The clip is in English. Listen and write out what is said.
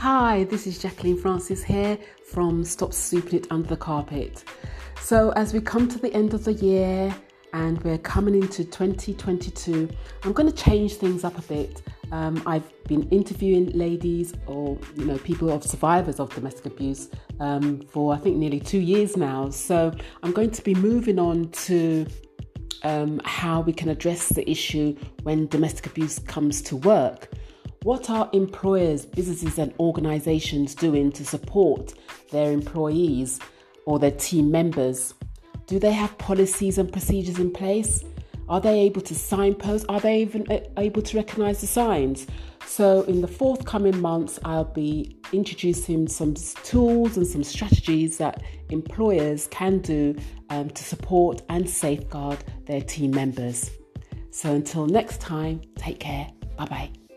Hi, this is Jacqueline Francis here from Stop Sweeping It Under the Carpet. So, as we come to the end of the year and we're coming into 2022, I'm going to change things up a bit. Um, I've been interviewing ladies or you know people of survivors of domestic abuse um, for I think nearly two years now. So I'm going to be moving on to um, how we can address the issue when domestic abuse comes to work. What are employers, businesses, and organizations doing to support their employees or their team members? Do they have policies and procedures in place? Are they able to signpost? Are they even able to recognize the signs? So, in the forthcoming months, I'll be introducing some tools and some strategies that employers can do um, to support and safeguard their team members. So, until next time, take care. Bye bye.